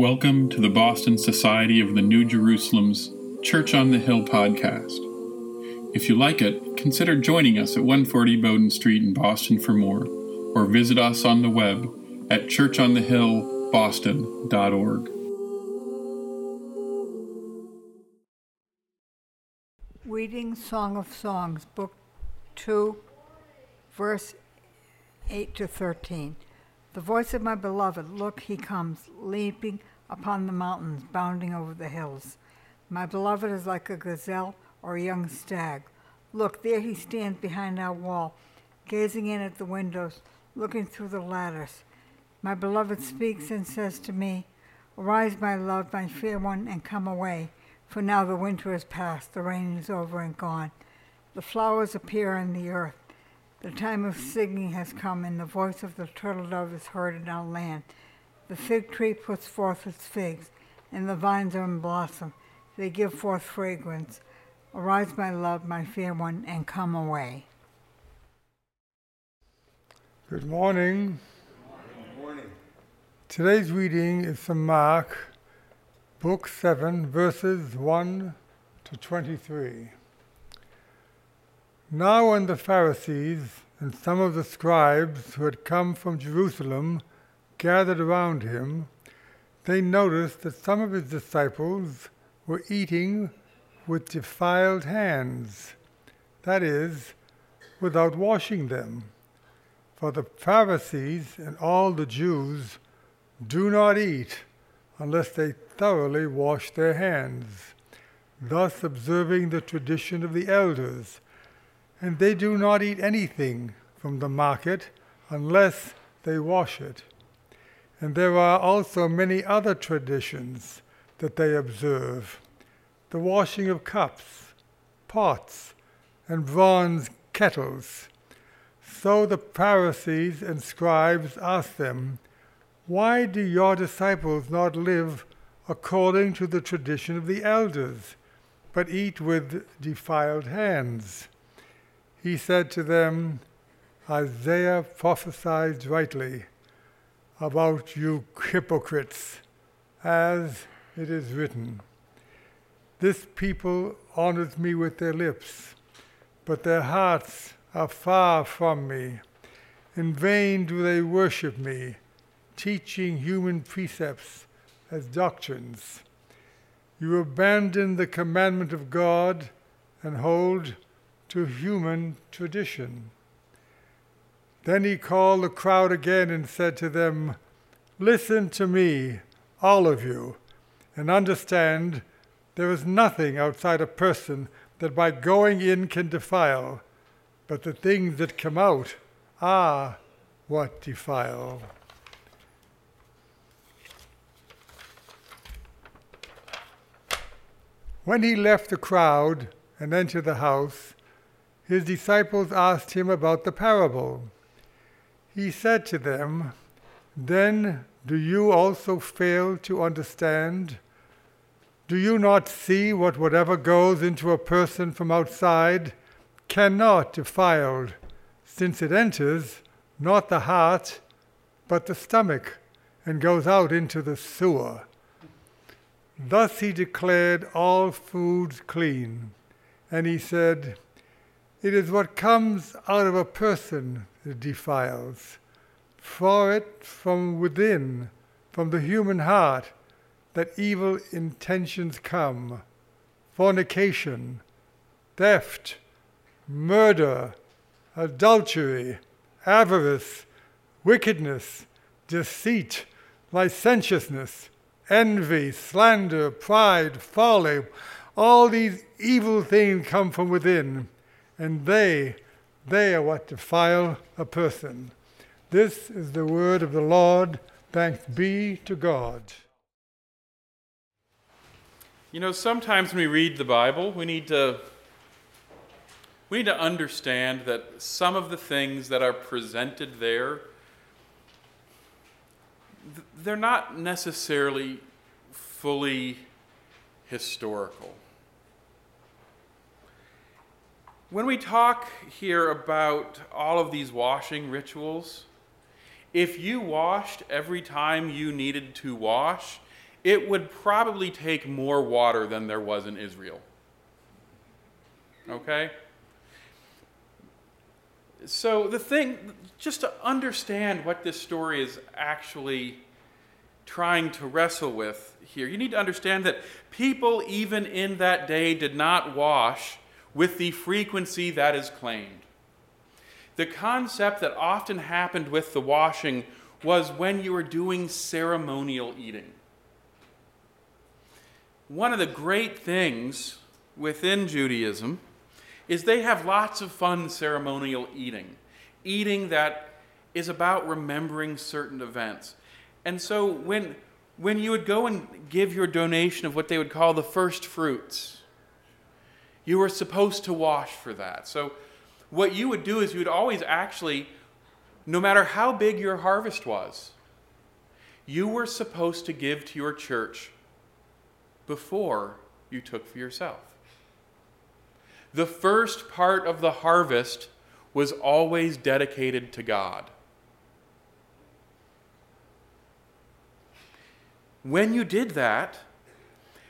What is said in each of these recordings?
Welcome to the Boston Society of the New Jerusalem's Church on the Hill podcast. If you like it, consider joining us at 140 Bowdoin Street in Boston for more, or visit us on the web at churchonthehillboston.org. Reading Song of Songs, Book 2, verse 8 to 13. The voice of my beloved, look, he comes, leaping upon the mountains, bounding over the hills. My beloved is like a gazelle or a young stag. Look, there he stands behind our wall, gazing in at the windows, looking through the lattice. My beloved speaks and says to me, Arise, my love, my fair one, and come away, for now the winter is past, the rain is over and gone. The flowers appear in the earth. The time of singing has come, and the voice of the turtle dove is heard in our land. The fig tree puts forth its figs, and the vines are in blossom. They give forth fragrance. Arise, my love, my fair one, and come away. Good morning. Good morning. Today's reading is from Mark, Book 7, verses 1 to 23. Now, when the Pharisees and some of the scribes who had come from Jerusalem gathered around him, they noticed that some of his disciples were eating with defiled hands, that is, without washing them. For the Pharisees and all the Jews do not eat unless they thoroughly wash their hands, thus observing the tradition of the elders and they do not eat anything from the market unless they wash it. And there are also many other traditions that they observe the washing of cups, pots, and bronze kettles. So the Pharisees and scribes asked them, Why do your disciples not live according to the tradition of the elders, but eat with defiled hands? he said to them, Isaiah prophesied rightly about you hypocrites, as it is written. This people honors me with their lips, but their hearts are far from me. In vain do they worship me, teaching human precepts as doctrines. You abandon the commandment of God and hold to human tradition. Then he called the crowd again and said to them, Listen to me, all of you, and understand there is nothing outside a person that by going in can defile, but the things that come out are what defile. When he left the crowd and entered the house, his disciples asked him about the parable. He said to them, Then do you also fail to understand? Do you not see what whatever goes into a person from outside cannot defile, since it enters not the heart, but the stomach, and goes out into the sewer? Thus he declared all foods clean, and he said, it is what comes out of a person defiles. For it from within, from the human heart, that evil intentions come fornication, theft, murder, adultery, avarice, wickedness, deceit, licentiousness, envy, slander, pride, folly. All these evil things come from within and they, they are what defile a person. This is the word of the Lord. Thanks be to God. You know, sometimes when we read the Bible, we need to we need to understand that some of the things that are presented there they're not necessarily fully historical. When we talk here about all of these washing rituals, if you washed every time you needed to wash, it would probably take more water than there was in Israel. Okay? So, the thing, just to understand what this story is actually trying to wrestle with here, you need to understand that people, even in that day, did not wash with the frequency that is claimed. The concept that often happened with the washing was when you were doing ceremonial eating. One of the great things within Judaism is they have lots of fun ceremonial eating, eating that is about remembering certain events. And so when, when you would go and give your donation of what they would call the first fruits, you were supposed to wash for that. So what you would do is you would always actually, no matter how big your harvest was, you were supposed to give to your church before you took for yourself. The first part of the harvest was always dedicated to God. When you did that,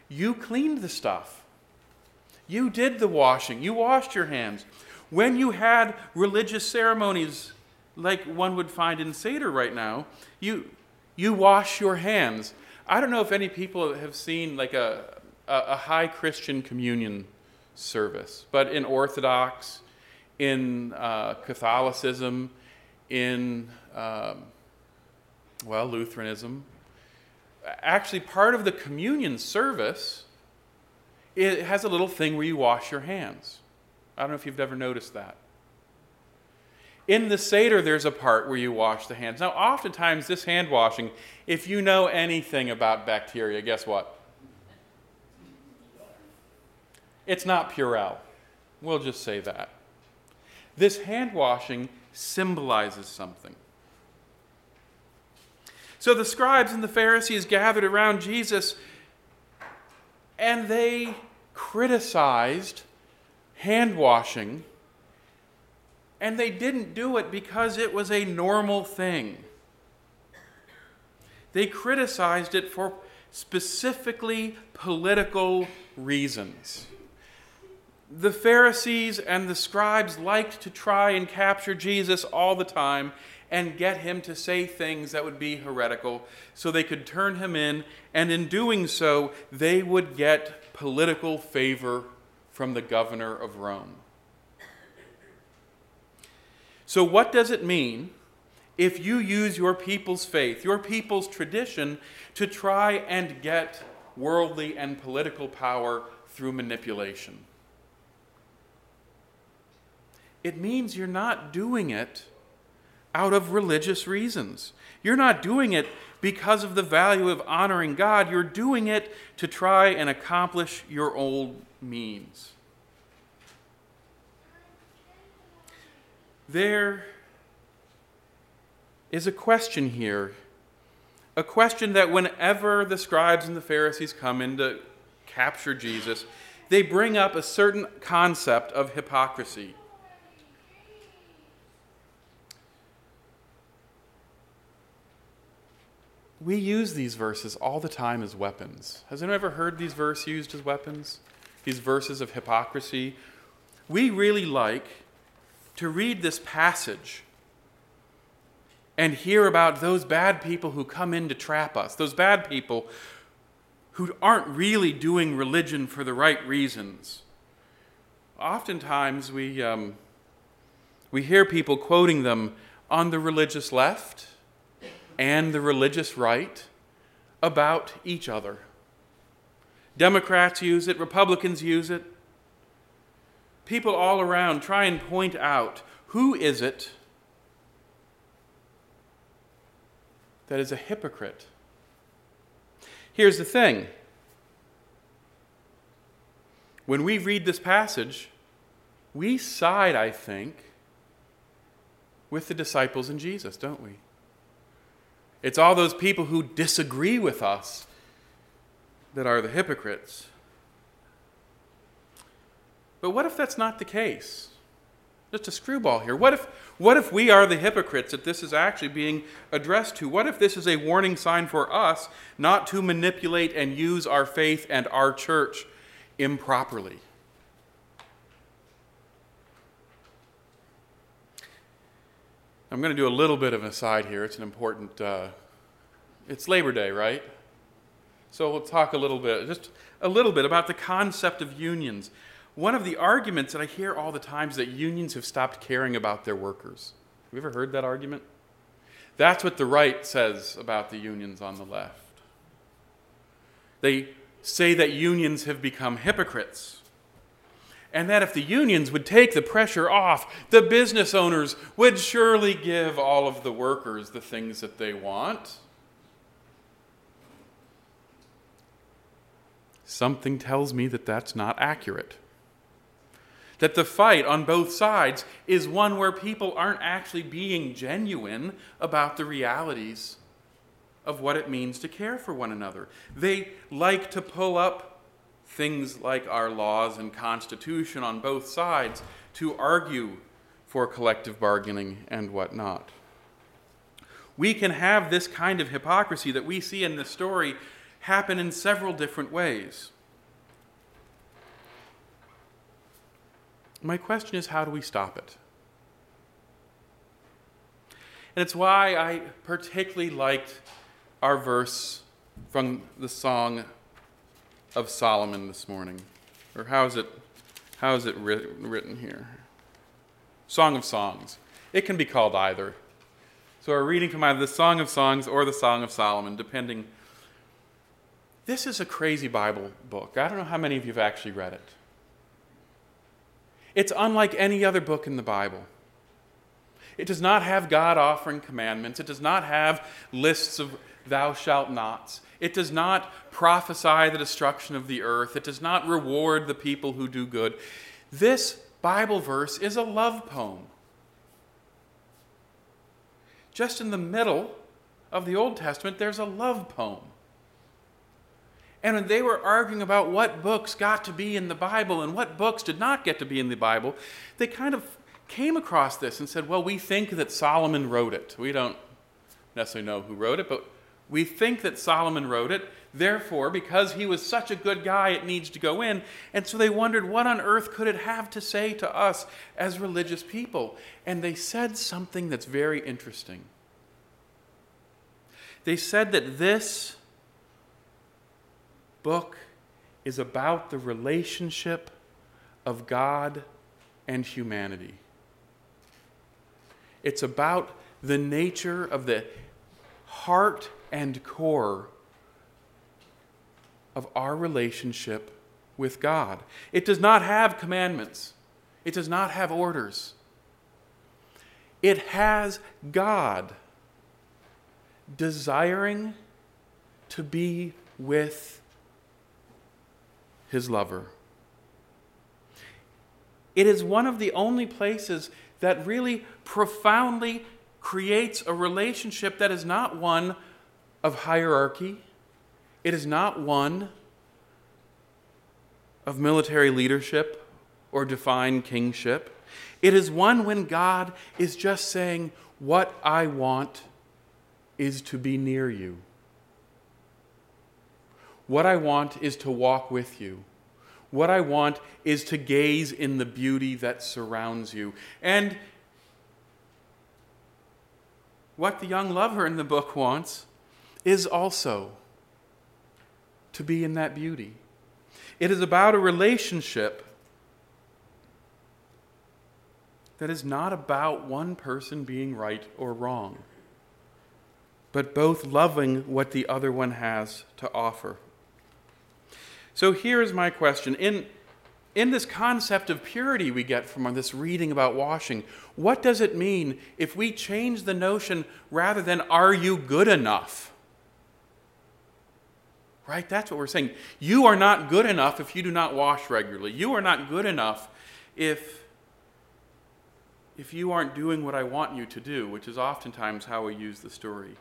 you cleaned the stuff. You did the washing. You washed your hands. When you had religious ceremonies like one would find in Seder right now, you, you wash your hands. I don't know if any people have seen like a, a, a high Christian communion service, but in Orthodox, in uh, Catholicism, in, um, well, Lutheranism, actually part of the communion service it has a little thing where you wash your hands I don't know if you've ever noticed that. In the Seder, there's a part where you wash the hands. Now, oftentimes, this hand washing, if you know anything about bacteria, guess what? It's not Purell. We'll just say that. This hand washing symbolizes something. So the scribes and the Pharisees gathered around Jesus and they criticized hand washing, and they didn't do it because it was a normal thing. They criticized it for specifically political reasons. The Pharisees and the scribes liked to try and capture Jesus all the time and get him to say things that would be heretical so they could turn him in, and in doing so, they would get political favor from the governor of Rome. So, what does it mean if you use your people's faith, your people's tradition, to try and get worldly and political power through manipulation? It means you're not doing it out of religious reasons. You're not doing it because of the value of honoring God. You're doing it to try and accomplish your old means. There is a question here, a question that whenever the scribes and the Pharisees come in to capture Jesus, they bring up a certain concept of hypocrisy. We use these verses all the time as weapons. Has anyone ever heard these verses used as weapons? these verses of hypocrisy, we really like to read this passage and hear about those bad people who come in to trap us, those bad people who aren't really doing religion for the right reasons. Oftentimes, we, um, we hear people quoting them on the religious left and the religious right about each other. Democrats use it, Republicans use it. People all around try and point out who is it that is a hypocrite. Here's the thing when we read this passage, we side, I think, with the disciples and Jesus, don't we? It's all those people who disagree with us that are the hypocrites. But what if that's not the case? just a screwball here. What if, what if we are the hypocrites that this is actually being addressed to? What if this is a warning sign for us not to manipulate and use our faith and our church improperly? I'm going to do a little bit of an aside here. It's an important, uh, it's Labor Day, right? So we'll talk a little bit, just a little bit about the concept of unions. One of the arguments that I hear all the time is that unions have stopped caring about their workers. Have you ever heard that argument? That's what the right says about the unions on the left. They say that unions have become hypocrites. And that if the unions would take the pressure off, the business owners would surely give all of the workers the things that they want. Something tells me that that's not accurate that the fight on both sides is one where people aren't actually being genuine about the realities of what it means to care for one another. They like to pull up things like our laws and constitution on both sides to argue for collective bargaining and whatnot. We can have this kind of hypocrisy that we see in this story happen in several different ways. My question is how do we stop it? And it's why I particularly liked our verse from the Song of Solomon this morning. Or how is it, how is it writ- written here? Song of Songs. It can be called either. So we're reading from either the Song of Songs or the Song of Solomon, depending. This is a crazy Bible book. I don't know how many of you have actually read it. It's unlike any other book in the Bible. It does not have God offering commandments. It does not have lists of thou shalt nots. It does not prophesy the destruction of the earth. It does not reward the people who do good. This Bible verse is a love poem. Just in the middle of the Old Testament, there's a love poem. And when they were arguing about what books got to be in the Bible and what books did not get to be in the Bible, they kind of came across this and said, well, we think that Solomon wrote it. We don't necessarily know who wrote it, but we think that Solomon wrote it. Therefore, because he was such a good guy, it needs to go in. And so they wondered, what on earth could it have to say to us as religious people? And they said something that's very interesting. They said that this book is about the relationship of God and humanity. It's about the nature of the heart and core of our relationship with God. It does not have commandments, it does not have orders. It has God desiring to be with his lover. It is one of the only places that really profoundly creates a relationship that is not one of hierarchy, it is not one of military leadership or divine kingship. It is one when God is just saying, What I want is to be near you. What I want is to walk with you. What I want is to gaze in the beauty that surrounds you. And what the young lover in the book wants is also to be in that beauty. It is about a relationship that is not about one person being right or wrong, but both loving what the other one has to offer. So here's my question. In, in this concept of purity we get from this reading about washing, what does it mean if we change the notion rather than, are you good enough? Right? That's what we're saying. You are not good enough if you do not wash regularly. You are not good enough if, if you aren't doing what I want you to do, which is oftentimes how we use the story.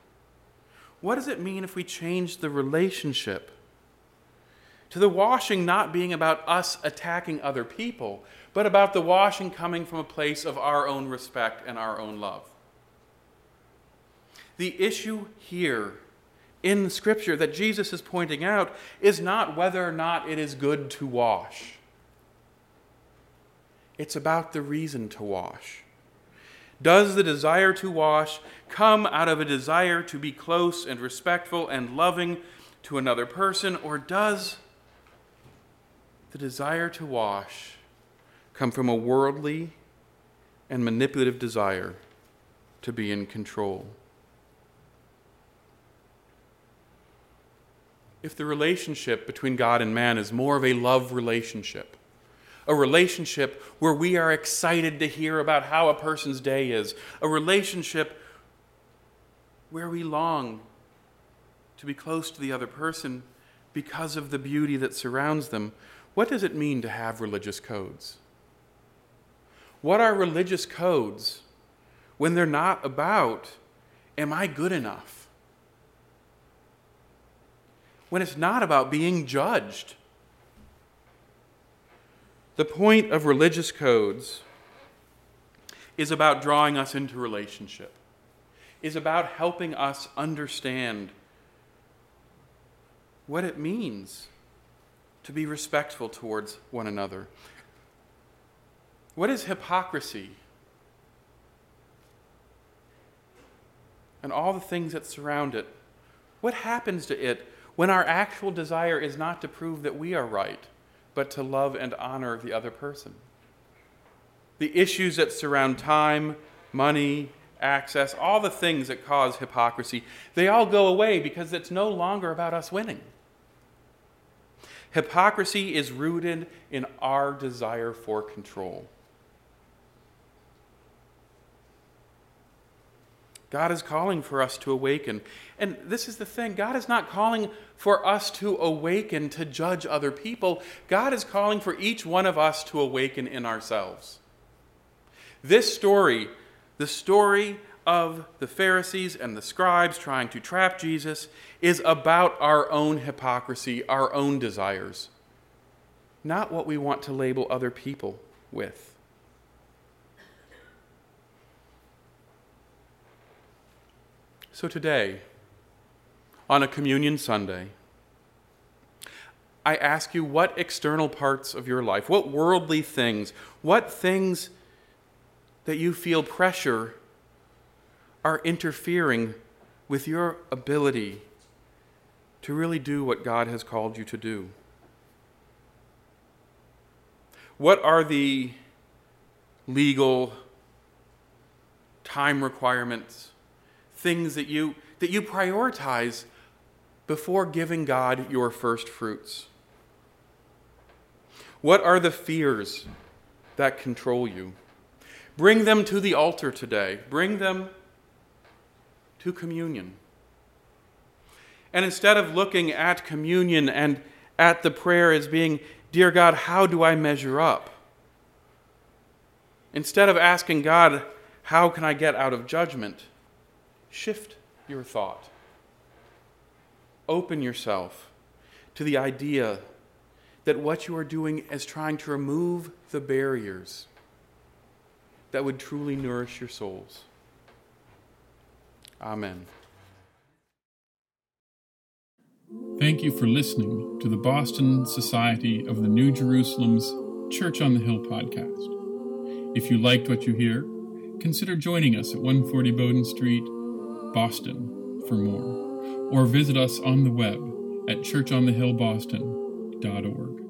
What does it mean if we change the relationship? to the washing not being about us attacking other people, but about the washing coming from a place of our own respect and our own love. The issue here in Scripture that Jesus is pointing out is not whether or not it is good to wash. It's about the reason to wash. Does the desire to wash come out of a desire to be close and respectful and loving to another person, or does the desire to wash come from a worldly and manipulative desire to be in control? If the relationship between God and man is more of a love relationship, a relationship where we are excited to hear about how a person's day is, a relationship where we long to be close to the other person because of the beauty that surrounds them. What does it mean to have religious codes? What are religious codes when they're not about, am I good enough? When it's not about being judged. The point of religious codes is about drawing us into relationship, is about helping us understand what it means to be respectful towards one another. What is hypocrisy? And all the things that surround it. What happens to it when our actual desire is not to prove that we are right? but to love and honor the other person. The issues that surround time, money, access, all the things that cause hypocrisy, they all go away because it's no longer about us winning. Hypocrisy is rooted in our desire for control. God is calling for us to awaken. And this is the thing God is not calling for us to awaken to judge other people. God is calling for each one of us to awaken in ourselves. This story, the story of the Pharisees and the scribes trying to trap Jesus, is about our own hypocrisy, our own desires, not what we want to label other people with. So today, on a communion Sunday, I ask you what external parts of your life, what worldly things, what things that you feel pressure are interfering with your ability to really do what God has called you to do? What are the legal time requirements? Things that you, that you prioritize before giving God your first fruits? What are the fears that control you? Bring them to the altar today. Bring them to communion. And instead of looking at communion and at the prayer as being, Dear God, how do I measure up? Instead of asking God, How can I get out of judgment? Shift your thought. Open yourself to the idea that what you are doing is trying to remove the barriers that would truly nourish your souls. Amen. Thank you for listening to the Boston Society of the New Jerusalem's Church on the Hill podcast. If you liked what you hear, consider joining us at 140 Bowdoin Street Boston for more, or visit us on the web at churchonthehillboston.org.